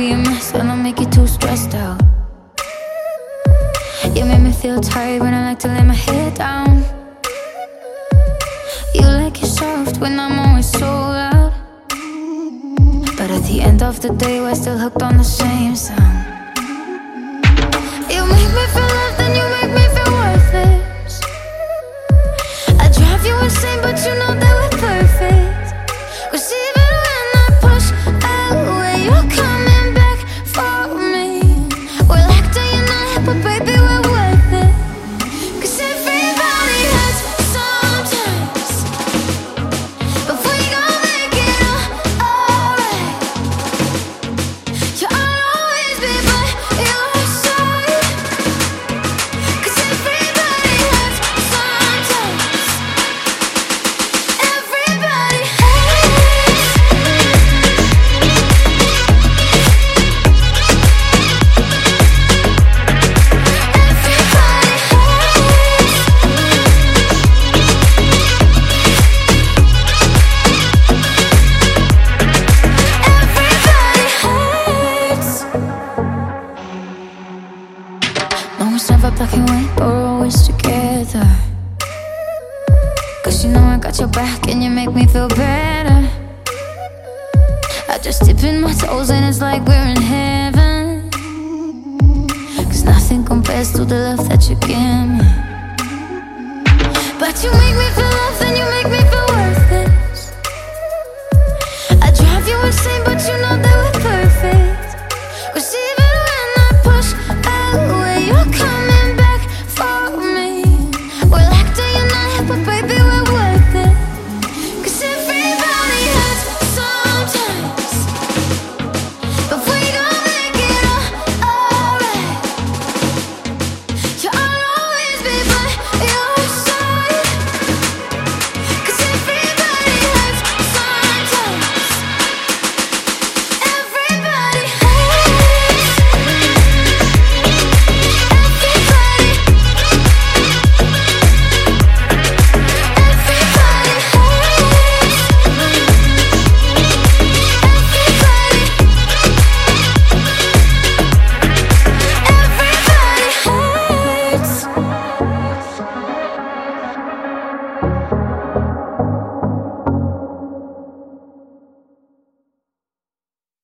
be a mess when I make you too stressed out. You make me feel tired when I like to lay my head down. You like it soft when I'm always so loud. But at the end of the day, we're still hooked on the same sound. You make me feel loved and you make me feel worthless. I drive you insane, but you know. No, it's never black and white, but we're always together. Cause you know I got your back and you make me feel better. I just dip in my toes and it's like we're in heaven. Cause nothing compares to the love that you give me. But you make me feel love and you make me